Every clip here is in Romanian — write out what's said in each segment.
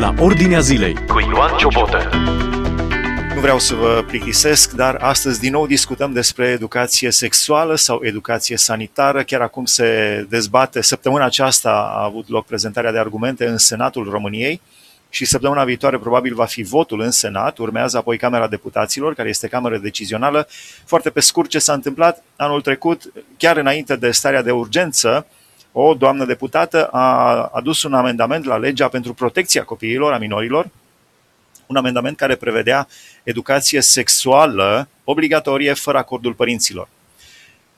la Ordinea Zilei cu Ioan Ciobotă. Nu vreau să vă plictisesc, dar astăzi din nou discutăm despre educație sexuală sau educație sanitară. Chiar acum se dezbate, săptămâna aceasta a avut loc prezentarea de argumente în Senatul României și săptămâna viitoare probabil va fi votul în Senat, urmează apoi Camera Deputaților, care este cameră decizională. Foarte pe scurt ce s-a întâmplat anul trecut, chiar înainte de starea de urgență, o doamnă deputată a adus un amendament la legea pentru protecția copiilor, a minorilor, un amendament care prevedea educație sexuală obligatorie fără acordul părinților.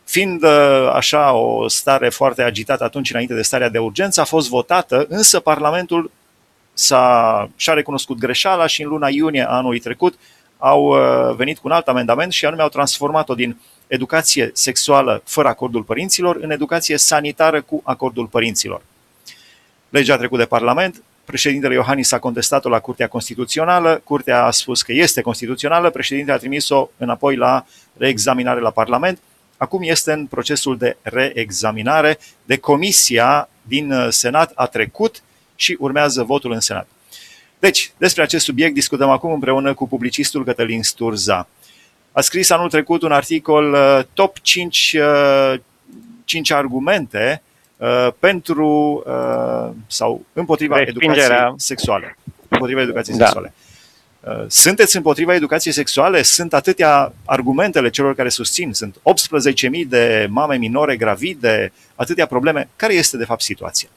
Fiind uh, așa o stare foarte agitată atunci înainte de starea de urgență, a fost votată, însă Parlamentul s-a, și-a recunoscut greșeala și în luna iunie anului trecut au uh, venit cu un alt amendament și anume au transformat-o din educație sexuală fără acordul părinților în educație sanitară cu acordul părinților. Legea a trecut de Parlament, președintele Iohannis a contestat-o la Curtea Constituțională, Curtea a spus că este constituțională, președintele a trimis-o înapoi la reexaminare la Parlament, acum este în procesul de reexaminare de comisia din uh, Senat a trecut și urmează votul în Senat. Deci, despre acest subiect discutăm acum împreună cu publicistul Cătălin Sturza. A scris anul trecut un articol uh, top 5, 5 uh, argumente uh, pentru sau împotriva educației sexuale. Împotriva educației da. sexuale. Sunteți împotriva educației sexuale? Sunt atâtea argumentele celor care susțin. Sunt 18.000 de mame minore gravide, atâtea probleme. Care este de fapt situația?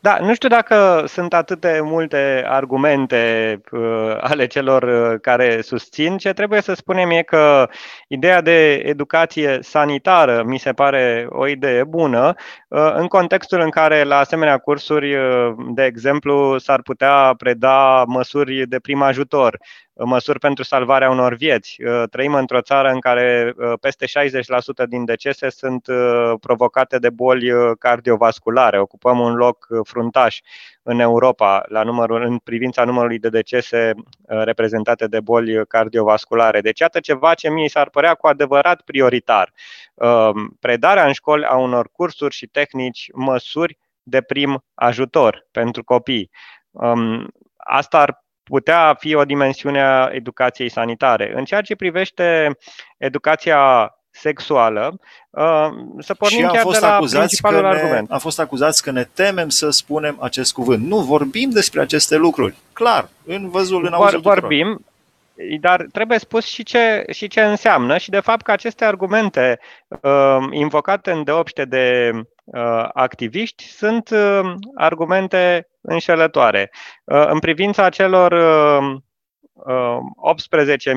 Da, nu știu dacă sunt atât de multe argumente uh, ale celor uh, care susțin. Ce trebuie să spunem e că ideea de educație sanitară mi se pare o idee bună, uh, în contextul în care la asemenea cursuri, uh, de exemplu, s-ar putea preda măsuri de prim ajutor măsuri pentru salvarea unor vieți. Uh, trăim într-o țară în care uh, peste 60% din decese sunt uh, provocate de boli cardiovasculare. Ocupăm un loc fruntaș în Europa la numărul, în privința numărului de decese reprezentate de boli cardiovasculare. Deci iată ceva ce mie s-ar părea cu adevărat prioritar. Predarea în școli a unor cursuri și tehnici, măsuri de prim ajutor pentru copii. Um, asta ar putea fi o dimensiune a educației sanitare. În ceea ce privește educația sexuală, uh, să pornim și chiar fost de la principalul că argument. Am fost acuzați că ne temem să spunem acest cuvânt. Nu, vorbim despre aceste lucruri. Clar, în văzul, în auzul Vorbim, tuturor. Dar trebuie spus și ce, și ce înseamnă și de fapt că aceste argumente uh, invocate în deopște de uh, activiști sunt uh, argumente înșelătoare. Uh, în privința celor uh, uh,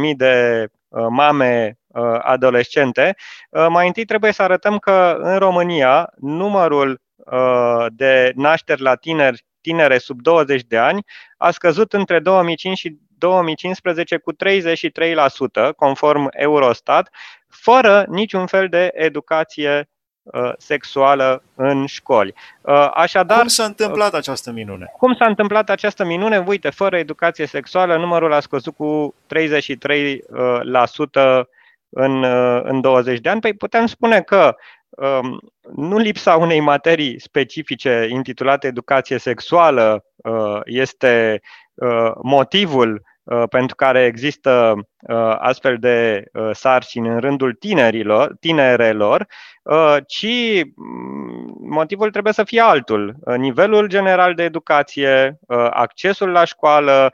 18.000 de uh, mame uh, adolescente, uh, mai întâi trebuie să arătăm că în România numărul uh, de nașteri la tineri tinere sub 20 de ani a scăzut între 2005 și 2015 cu 33%, conform Eurostat, fără niciun fel de educație uh, sexuală în școli. Uh, așadar, cum s-a întâmplat uh, această minune? Cum s-a întâmplat această minune? Uite, fără educație sexuală, numărul a scăzut cu 33% în, în 20 de ani. Păi putem spune că um, nu lipsa unei materii specifice intitulate educație sexuală este Uh, motivul uh, pentru care există uh, astfel de sarcini în rândul tinerilor, tinerelor, ci mm, motivul trebuie să fie altul. Nivelul general de educație, accesul la școală,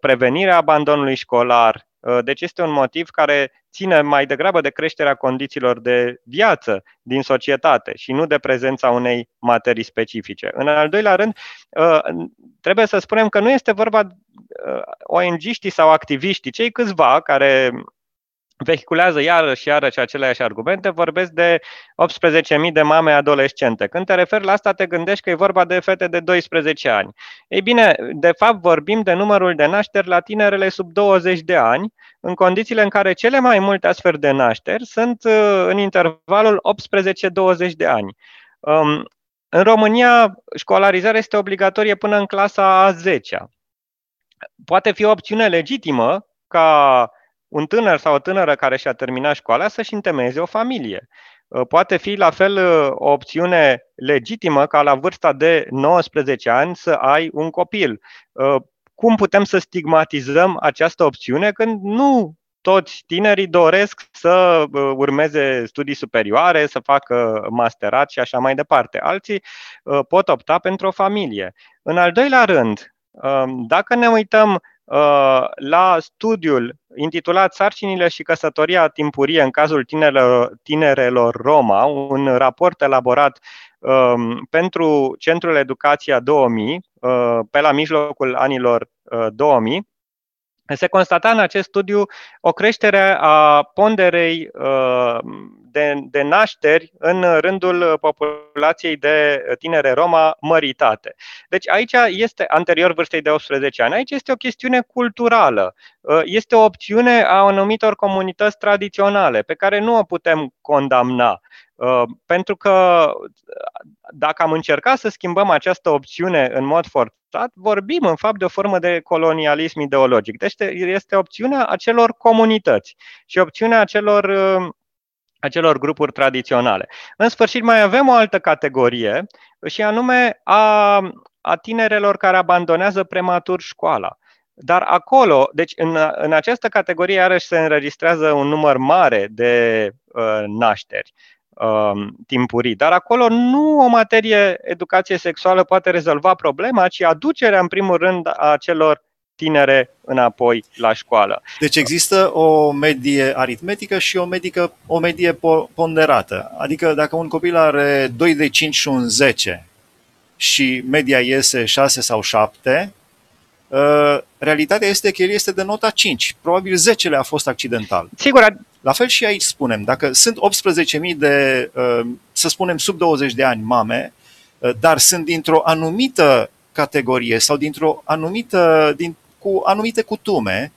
prevenirea abandonului școlar, Uh, deci este un motiv care ține mai degrabă de creșterea condițiilor de viață din societate și nu de prezența unei materii specifice. În al doilea rând, uh, trebuie să spunem că nu este vorba uh, ONG-știi sau activiștii, cei câțiva care vehiculează iarăși și iarăși aceleași argumente, vorbesc de 18.000 de mame adolescente. Când te referi la asta, te gândești că e vorba de fete de 12 ani. Ei bine, de fapt vorbim de numărul de nașteri la tinerele sub 20 de ani, în condițiile în care cele mai multe astfel de nașteri sunt uh, în intervalul 18-20 de ani. Um, în România, școlarizarea este obligatorie până în clasa a 10 Poate fi o opțiune legitimă ca un tânăr sau o tânără care și-a terminat școala să-și întemeieze o familie. poate fi la fel o opțiune legitimă ca la vârsta de 19 ani să ai un copil. Cum putem să stigmatizăm această opțiune când nu toți tinerii doresc să urmeze studii superioare, să facă masterat și așa mai departe. Alții pot opta pentru o familie. În al doilea rând, dacă ne uităm la studiul intitulat Sarcinile și căsătoria timpurie în cazul tinerelor, tinerelor Roma, un raport elaborat pentru Centrul Educația 2000, pe la mijlocul anilor 2000, se constata în acest studiu o creștere a ponderei uh, de, de nașteri în rândul populației de tinere Roma măritate. Deci aici este, anterior vârstei de 18 ani, aici este o chestiune culturală, uh, este o opțiune a anumitor comunități tradiționale pe care nu o putem condamna. Uh, pentru că dacă am încercat să schimbăm această opțiune în mod forțat, vorbim în fapt de o formă de colonialism ideologic. Deci este opțiunea acelor comunități și opțiunea acelor, uh, acelor grupuri tradiționale. În sfârșit, mai avem o altă categorie și anume a, a tinerelor care abandonează prematur școala. Dar acolo, deci în, în această categorie, iarăși se înregistrează un număr mare de uh, nașteri um, timpurii. Dar acolo nu o materie educație sexuală poate rezolva problema, ci aducerea, în primul rând, a celor tinere înapoi la școală. Deci există o medie aritmetică și o, medică, o medie ponderată. Adică dacă un copil are 2 de 5 și un 10 și media iese 6 sau 7, uh, realitatea este că el este de nota 5. Probabil 10 a fost accidental. Sigur, la fel și aici spunem, dacă sunt 18.000 de, uh, să spunem, sub 20 de ani mame, uh, dar sunt dintr-o anumită categorie sau dintr-o anumită, din, cu anumite cutume,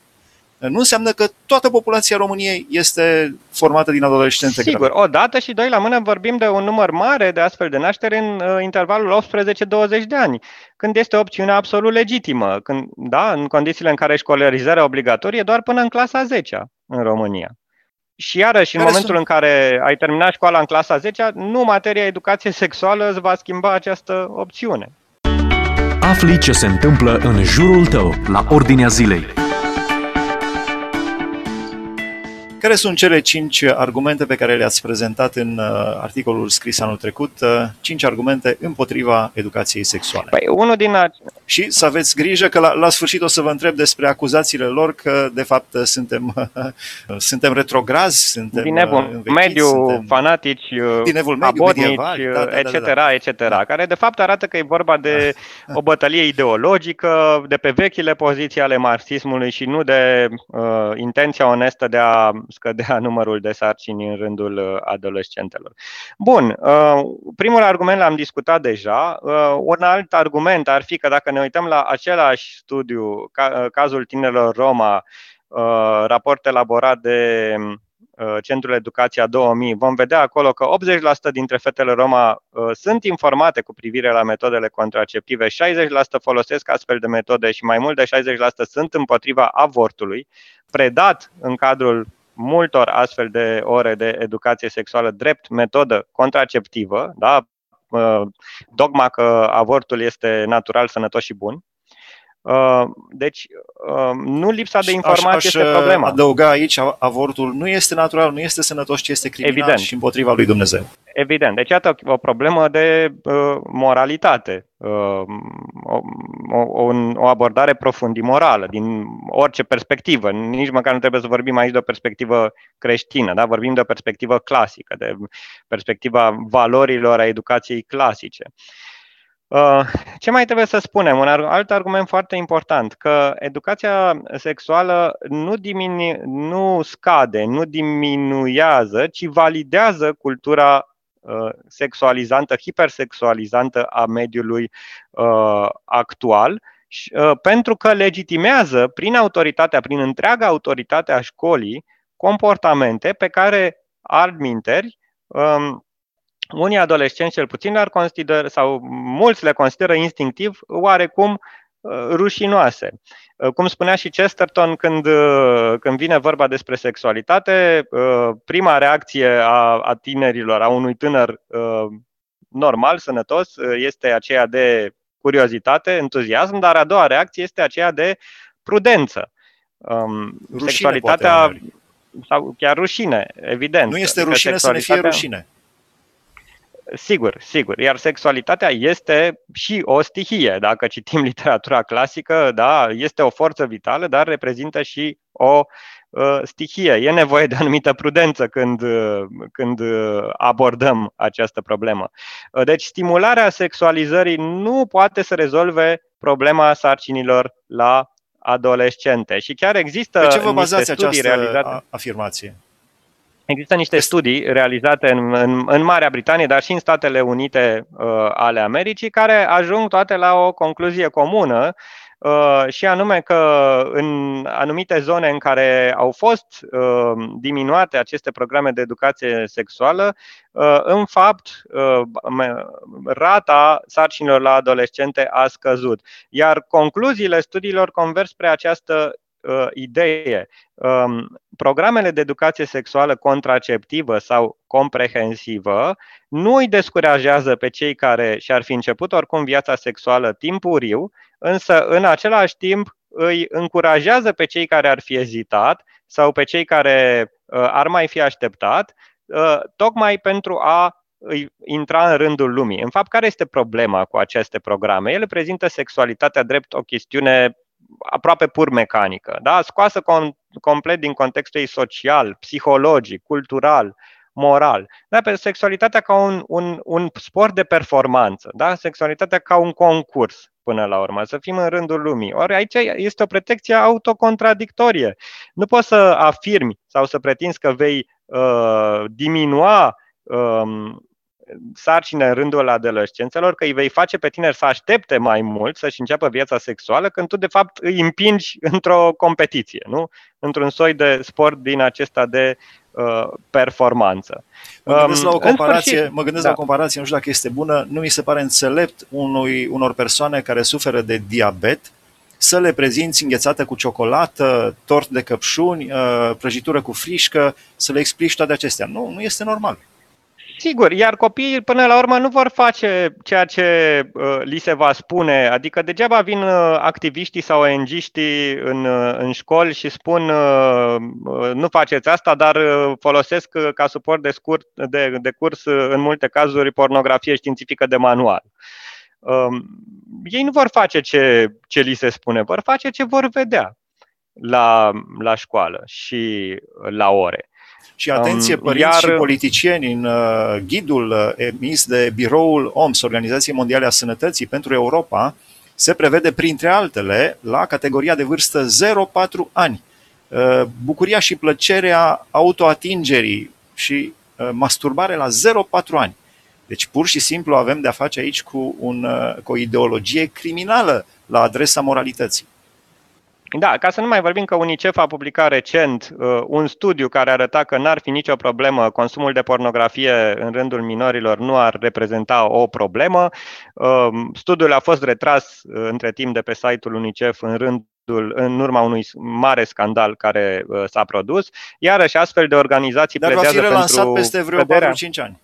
uh, nu înseamnă că toată populația României este formată din adolescente. Sigur, o dată și doi la mână vorbim de un număr mare de astfel de naștere în uh, intervalul 18-20 de ani, când este o opțiune absolut legitimă, când, da, în condițiile în care școlarizarea obligatorie doar până în clasa 10 în România. Și iarăși, în care momentul sunt? în care ai terminat școala în clasa 10 nu materia educație sexuală îți va schimba această opțiune. Afli ce se întâmplă în jurul tău, la ordinea zilei. Care sunt cele cinci argumente pe care le-ați prezentat în uh, articolul scris anul trecut? Uh, cinci argumente împotriva educației sexuale. Păi, unul din a... Și să aveți grijă că la, la sfârșit o să vă întreb despre acuzațiile lor că, de fapt, suntem, suntem retrograzi, suntem din evul mediu, suntem fanatici, din evul mediu, abotnici, medieval, da, da, etc., da, da. etc., da. care, de fapt, arată că e vorba de o bătălie ideologică, de pe vechile poziții ale marxismului și nu de uh, intenția onestă de a scădea numărul de sarcini în rândul uh, adolescentelor. Bun, uh, primul argument l-am discutat deja. Uh, un alt argument ar fi că dacă ne uităm la același studiu, cazul tinerilor Roma, raport elaborat de Centrul Educația 2000, vom vedea acolo că 80% dintre fetele Roma sunt informate cu privire la metodele contraceptive, 60% folosesc astfel de metode și mai mult de 60% sunt împotriva avortului, predat în cadrul multor astfel de ore de educație sexuală drept metodă contraceptivă, da? dogma că avortul este natural, sănătos și bun. Uh, deci, uh, nu lipsa de informație aș, aș este problema. adăuga aici, avortul nu este natural, nu este sănătos, ci este criminal Evident. și împotriva lui Dumnezeu. Evident. Deci, iată o problemă de uh, moralitate, uh, o, o, o abordare profund imorală, din orice perspectivă. Nici măcar nu trebuie să vorbim aici de o perspectivă creștină, da? vorbim de o perspectivă clasică, de perspectiva valorilor a educației clasice. Uh, Uh, ce mai trebuie să spunem? Un alt argument foarte important, că educația sexuală nu, diminu- nu scade, nu diminuează, ci validează cultura uh, sexualizantă, hipersexualizantă a mediului uh, actual, pentru că legitimează prin autoritatea, prin întreaga autoritate a școlii, comportamente pe care altminteri um, unii adolescenți cel puțin le consider, sau mulți le consideră instinctiv oarecum rușinoase. Cum spunea și Chesterton, când, când vine vorba despre sexualitate, prima reacție a, a tinerilor, a unui tânăr normal, sănătos, este aceea de curiozitate, entuziasm, dar a doua reacție este aceea de prudență. Rușine, Sexualitatea poate, sau chiar rușine, evident. Nu este rușine să ne fie rușine. Sigur, sigur. Iar sexualitatea este și o stihie. Dacă citim literatura clasică, da, este o forță vitală, dar reprezintă și o uh, stihie. E nevoie de anumită prudență când, uh, când uh, abordăm această problemă. Uh, deci, stimularea sexualizării nu poate să rezolve problema sarcinilor la adolescente. Și chiar există Pe ce vă bazați această realizate... afirmație? Există niște studii realizate în, în, în Marea Britanie, dar și în Statele Unite uh, ale Americii, care ajung toate la o concluzie comună, uh, și anume că în anumite zone în care au fost uh, diminuate aceste programe de educație sexuală, uh, în fapt, uh, rata sarcinilor la adolescente a scăzut. Iar concluziile studiilor convers spre această uh, idee. Um, programele de educație sexuală contraceptivă sau comprehensivă nu îi descurajează pe cei care și-ar fi început oricum viața sexuală timpuriu, însă în același timp îi încurajează pe cei care ar fi ezitat sau pe cei care uh, ar mai fi așteptat, uh, tocmai pentru a intra în rândul lumii. În fapt, care este problema cu aceste programe? Ele prezintă sexualitatea drept o chestiune aproape pur mecanică, da? scoasă com- complet din contextul ei social, psihologic, cultural, moral. Da? Pe sexualitatea ca un, un, un sport de performanță, da? sexualitatea ca un concurs până la urmă, să fim în rândul lumii. Ori aici este o protecție autocontradictorie. Nu poți să afirmi sau să pretinzi că vei uh, diminua uh, sarcină în rândul adolescențelor, că îi vei face pe tineri să aștepte mai mult să-și înceapă viața sexuală, când tu de fapt îi împingi într-o competiție, nu? într-un soi de sport din acesta de uh, performanță. Mă gândesc la o um, comparație, mă gândesc da. la o comparație, nu știu dacă este bună, nu mi se pare înțelept unui, unor persoane care suferă de diabet să le prezinți înghețată cu ciocolată, tort de căpșuni, uh, prăjitură cu frișcă, să le explici toate acestea. Nu, nu este normal. Sigur, iar copiii până la urmă nu vor face ceea ce uh, li se va spune, adică degeaba vin uh, activiștii sau ONG-știi în, uh, în școli și spun uh, uh, nu faceți asta, dar uh, folosesc uh, ca suport de, scurt, de, de curs uh, în multe cazuri pornografie științifică de manual. Uh, ei nu vor face ce, ce li se spune, vor face ce vor vedea la, la școală și la ore. Și atenție, părinți Iar... și politicieni, în uh, ghidul uh, emis de biroul OMS, Organizației Mondiale a Sănătății pentru Europa, se prevede, printre altele, la categoria de vârstă 0-4 ani, uh, bucuria și plăcerea autoatingerii și masturbare la 0-4 ani. Deci pur și simplu avem de-a face aici cu, un, cu o ideologie criminală la adresa moralității. Da, ca să nu mai vorbim că UNICEF a publicat recent uh, un studiu care arăta că n-ar fi nicio problemă, consumul de pornografie în rândul minorilor nu ar reprezenta o problemă. Uh, studiul a fost retras uh, între timp de pe site-ul UNICEF în rândul în urma unui mare scandal care uh, s-a produs. Iarăși astfel de organizații Dar pledează va fi relansat pentru peste vreo 4-5 ani.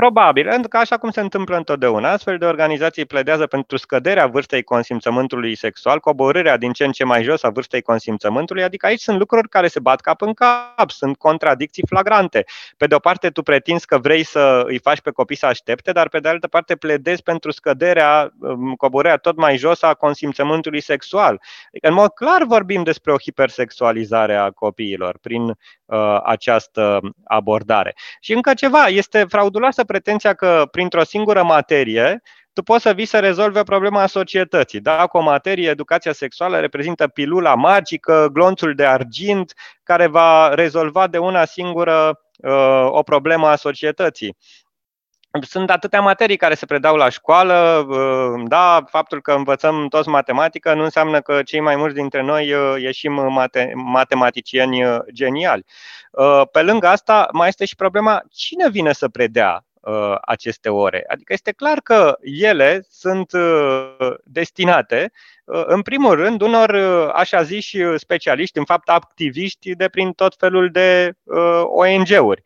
Probabil, pentru că așa cum se întâmplă întotdeauna, astfel de organizații pledează pentru scăderea vârstei consimțământului sexual, coborârea din ce în ce mai jos a vârstei consimțământului, adică aici sunt lucruri care se bat cap în cap, sunt contradicții flagrante. Pe de o parte, tu pretinzi că vrei să îi faci pe copii să aștepte, dar pe de altă parte pledezi pentru scăderea, um, coborârea tot mai jos a consimțământului sexual. Adică, în mod clar vorbim despre o hipersexualizare a copiilor prin uh, această abordare. Și încă ceva, este frauduloasă pretenția că printr-o singură materie tu poți să vii să rezolvi problema societății. Dacă o materie, educația sexuală, reprezintă pilula magică, glonțul de argint, care va rezolva de una singură uh, o problemă a societății sunt atâtea materii care se predau la școală, uh, da, faptul că învățăm toți matematică nu înseamnă că cei mai mulți dintre noi uh, ieșim mate- matematicieni uh, geniali. Pe lângă asta, mai este și problema cine vine să predea uh, aceste ore. Adică este clar că ele sunt uh, destinate, uh, în primul rând, unor uh, așa ziși specialiști, în fapt activiști de prin tot felul de uh, ONG-uri.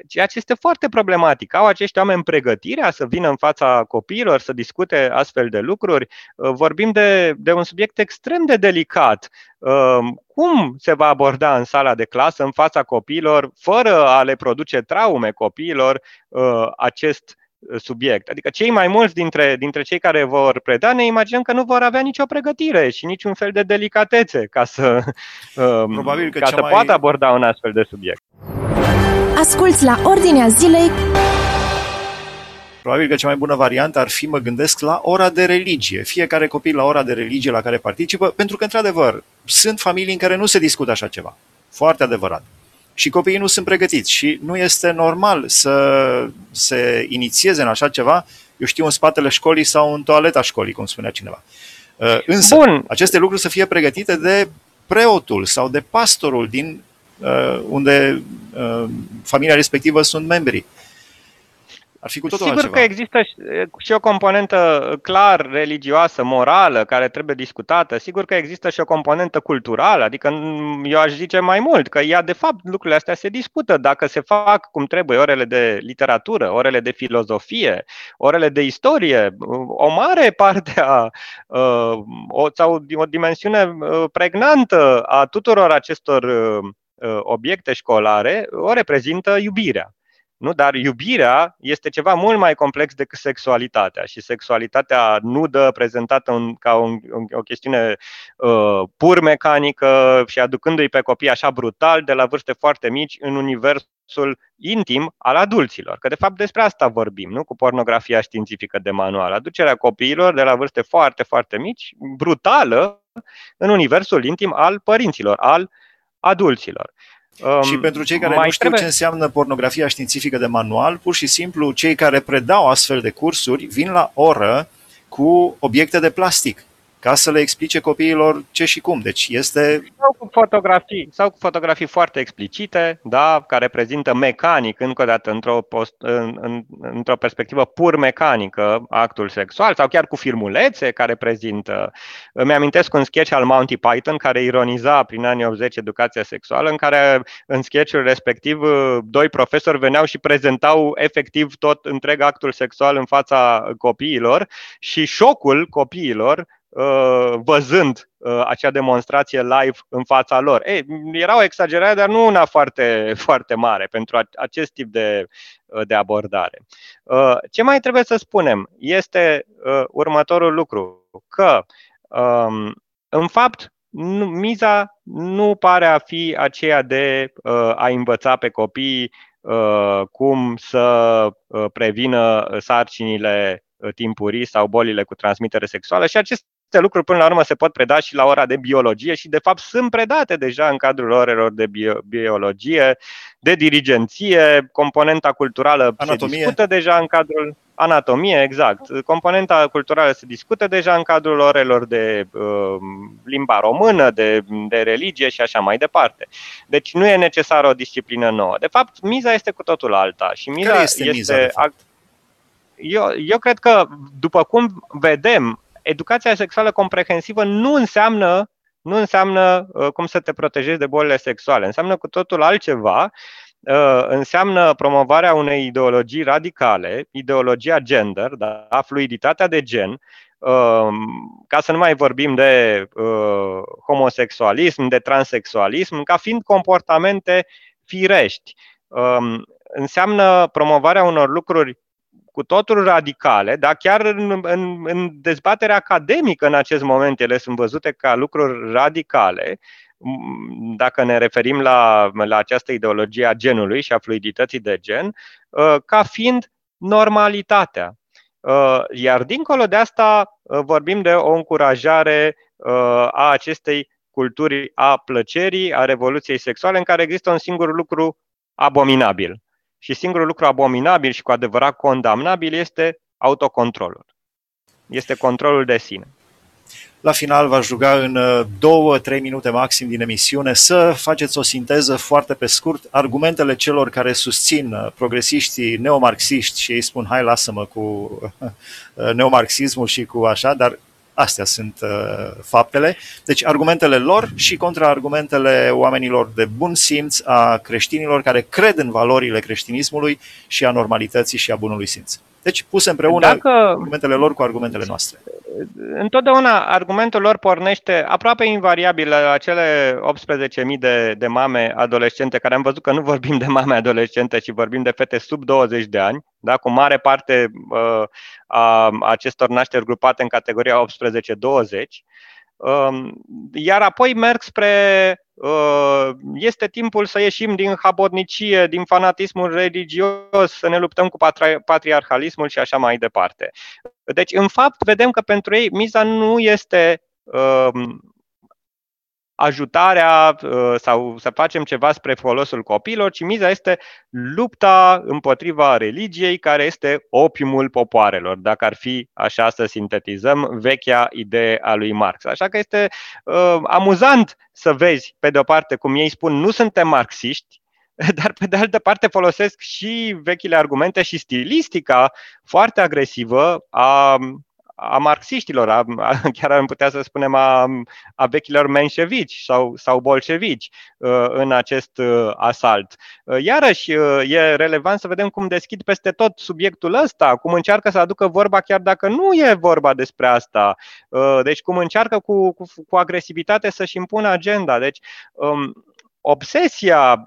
Um, ceea ce este foarte problematic. Au acești oameni pregătirea să vină în fața copiilor, să discute astfel de lucruri. Uh, vorbim de, de un subiect extrem de delicat. Uh, cum se va aborda în sala de clasă, în fața copiilor, fără a le produce traume copiilor, uh, acest subiect. Adică cei mai mulți dintre, dintre cei care vor preda ne imaginăm că nu vor avea nicio pregătire și niciun fel de delicatețe ca să, Probabil că ca să mai... poată aborda un astfel de subiect. Asculți la Ordinea Zilei Probabil că cea mai bună variantă ar fi, mă gândesc, la ora de religie. Fiecare copil la ora de religie la care participă, pentru că, într-adevăr, sunt familii în care nu se discută așa ceva. Foarte adevărat. Și copiii nu sunt pregătiți și nu este normal să se inițieze în așa ceva, eu știu, în spatele școlii sau în toaleta școlii, cum spunea cineva. Uh, însă, Bun. aceste lucruri să fie pregătite de preotul sau de pastorul din uh, unde uh, familia respectivă sunt membri. Ar fi cu totul Sigur altceva. că există și o componentă clar religioasă, morală, care trebuie discutată. Sigur că există și o componentă culturală, adică eu aș zice mai mult, că ea, de fapt, lucrurile astea se discută. Dacă se fac cum trebuie orele de literatură, orele de filozofie, orele de istorie, o mare parte a, uh, o, sau o dimensiune uh, pregnantă a tuturor acestor Uh, obiecte școlare o reprezintă iubirea. Nu? Dar iubirea este ceva mult mai complex decât sexualitatea și sexualitatea nudă, prezentată un, ca un, o chestiune uh, pur mecanică și aducându-i pe copii așa brutal de la vârste foarte mici în universul intim al adulților. Că de fapt despre asta vorbim, nu? Cu pornografia științifică de manual. Aducerea copiilor de la vârste foarte, foarte mici, brutală, în universul intim al părinților, al adulților. Um, și pentru cei care nu știu trebuie... ce înseamnă pornografia științifică de manual, pur și simplu cei care predau astfel de cursuri vin la oră cu obiecte de plastic ca să le explice copiilor ce și cum. Deci este... Sau cu fotografii, sau cu fotografii foarte explicite, da, care prezintă mecanic, încă o dată, într-o, post, în, în, într-o perspectivă pur mecanică, actul sexual, sau chiar cu filmulețe care prezintă. Îmi amintesc un sketch al Monty Python care ironiza prin anii 80 educația sexuală, în care în sketchul respectiv doi profesori veneau și prezentau efectiv tot întreg actul sexual în fața copiilor și șocul copiilor Uh, văzând uh, acea demonstrație live în fața lor. Ei, era o exagerare, dar nu una foarte, foarte mare pentru acest tip de, uh, de abordare. Ce mai trebuie să spunem este următorul lucru, că um, în fapt miza nu pare a fi aceea de a învăța pe copii cum să prevină sarcinile timpurii sau bolile cu transmitere sexuală și acest aceste lucruri până la urmă se pot preda și la ora de biologie și de fapt sunt predate deja în cadrul orelor de bio- biologie, de dirigenție, componenta culturală anatomie. se discută deja în cadrul anatomie, exact. Componenta culturală se discută deja în cadrul orelor de uh, limba română, de, de religie și așa mai departe. Deci nu e necesară o disciplină nouă. De fapt, miza este cu totul alta și miza Care este, este miza, de fapt? Eu, eu cred că, după cum vedem educația sexuală comprehensivă nu înseamnă, nu înseamnă uh, cum să te protejezi de bolile sexuale, înseamnă cu totul altceva, uh, înseamnă promovarea unei ideologii radicale, ideologia gender, da, fluiditatea de gen, uh, ca să nu mai vorbim de homosexualism, de transexualism, ca fiind comportamente firești. Um, înseamnă promovarea unor lucruri cu totul radicale, dar chiar în, în, în dezbaterea academică în acest moment ele sunt văzute ca lucruri radicale, dacă ne referim la, la această ideologie a genului și a fluidității de gen, ă, ca fiind normalitatea. Ă, iar dincolo de asta ă, vorbim de o încurajare a acestei culturi a plăcerii, a revoluției sexuale, în care există un singur lucru abominabil, și singurul lucru abominabil și cu adevărat condamnabil este autocontrolul. Este controlul de sine. La final v-aș ruga în uh, două, trei minute maxim din emisiune să faceți o sinteză foarte pe scurt, argumentele celor care susțin uh, progresiștii neomarxiști și ei spun hai lasă-mă cu neomarxismul și cu așa, dar Astea sunt uh, faptele. Deci argumentele lor și contraargumentele oamenilor de bun simț a creștinilor care cred în valorile creștinismului și a normalității și a bunului simț. Deci puse împreună Dacă... argumentele lor cu argumentele noastre întotdeauna argumentul lor pornește aproape invariabil la acele 18.000 de, de mame adolescente, care am văzut că nu vorbim de mame adolescente, ci vorbim de fete sub 20 de ani, da, cu mare parte uh, a acestor nașteri grupate în categoria 18-20. Um, iar apoi merg spre uh, este timpul să ieșim din habotnicie, din fanatismul religios, să ne luptăm cu patriarhalismul și așa mai departe. Deci, în fapt, vedem că pentru ei miza nu este um, ajutarea uh, sau să facem ceva spre folosul copiilor, ci miza este lupta împotriva religiei, care este opiumul popoarelor, dacă ar fi așa să sintetizăm vechea idee a lui Marx. Așa că este uh, amuzant să vezi, pe de o parte, cum ei spun, nu suntem marxiști, dar pe de altă parte folosesc și vechile argumente și stilistica foarte agresivă a a marxiștilor, a, a, chiar am putea să spunem a, a vechilor menșevici sau, sau bolșevici uh, în acest uh, asalt. Uh, iarăși, e relevant să vedem cum deschid peste tot subiectul ăsta, cum încearcă să aducă vorba chiar dacă nu e vorba despre asta. Deci cum încearcă cu, cu, cu agresivitate să-și impună agenda. Deci um, obsesia,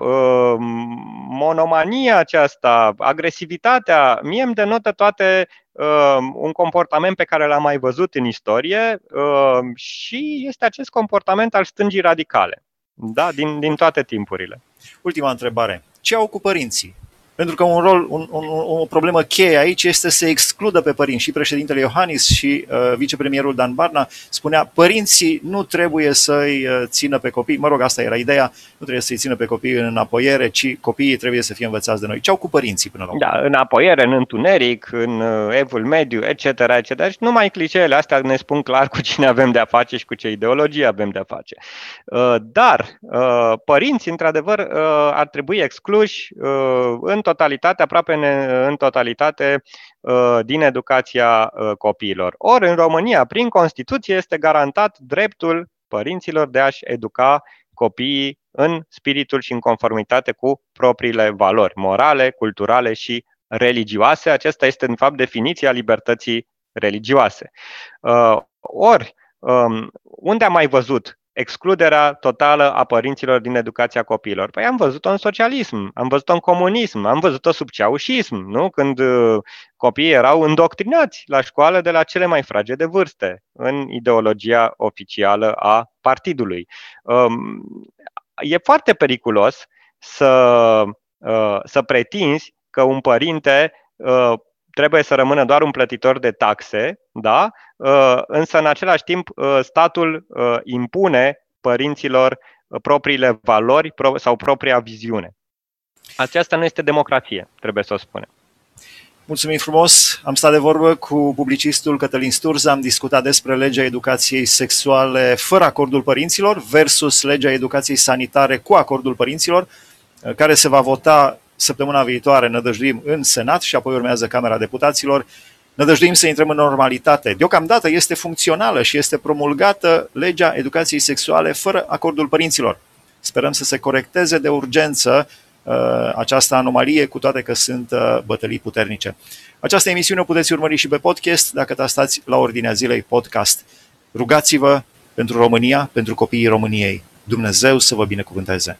monomania aceasta, agresivitatea, mie îmi denotă toate Um, un comportament pe care l-am mai văzut în istorie um, și este acest comportament al stângii radicale, da, din, din toate timpurile. Ultima întrebare. Ce au cu părinții? Pentru că un rol, un, un, o problemă cheie aici este să excludă pe părinți. Și președintele Iohannis și uh, vicepremierul Dan Barna spunea părinții nu trebuie să-i uh, țină pe copii, mă rog, asta era ideea, nu trebuie să-i țină pe copii în apoiere, ci copiii trebuie să fie învățați de noi. Ce au cu părinții până la urmă? Da, în apoiere, în întuneric, în uh, evul mediu, etc., etc. Și numai clișeele astea ne spun clar cu cine avem de-a face și cu ce ideologie avem de-a face. Uh, dar uh, părinții, într-adevăr, uh, ar trebui excluși uh, în totalitate, aproape în totalitate, uh, din educația uh, copiilor. Ori în România, prin Constituție, este garantat dreptul părinților de a-și educa copiii în spiritul și în conformitate cu propriile valori morale, culturale și religioase. Acesta este, în fapt, definiția libertății religioase. Uh, ori, um, unde am mai văzut excluderea totală a părinților din educația copiilor. Păi am văzut-o în socialism, am văzut-o în comunism, am văzut-o sub ceaușism, nu? când uh, copiii erau îndoctrinați la școală de la cele mai fragede vârste, în ideologia oficială a partidului. Um, e foarte periculos să, uh, să pretinzi că un părinte uh, trebuie să rămână doar un plătitor de taxe, da? Uh, însă în același timp uh, statul uh, impune părinților propriile valori sau propria viziune. Aceasta nu este democrație, trebuie să o spunem. Mulțumim frumos! Am stat de vorbă cu publicistul Cătălin Sturza, am discutat despre legea educației sexuale fără acordul părinților versus legea educației sanitare cu acordul părinților, care se va vota săptămâna viitoare nădăjduim în Senat și apoi urmează Camera Deputaților. Nădăjduim să intrăm în normalitate. Deocamdată este funcțională și este promulgată legea educației sexuale fără acordul părinților. Sperăm să se corecteze de urgență uh, această anomalie, cu toate că sunt uh, bătălii puternice. Această emisiune o puteți urmări și pe podcast dacă tastați la ordinea zilei podcast. Rugați-vă pentru România, pentru copiii României. Dumnezeu să vă binecuvânteze!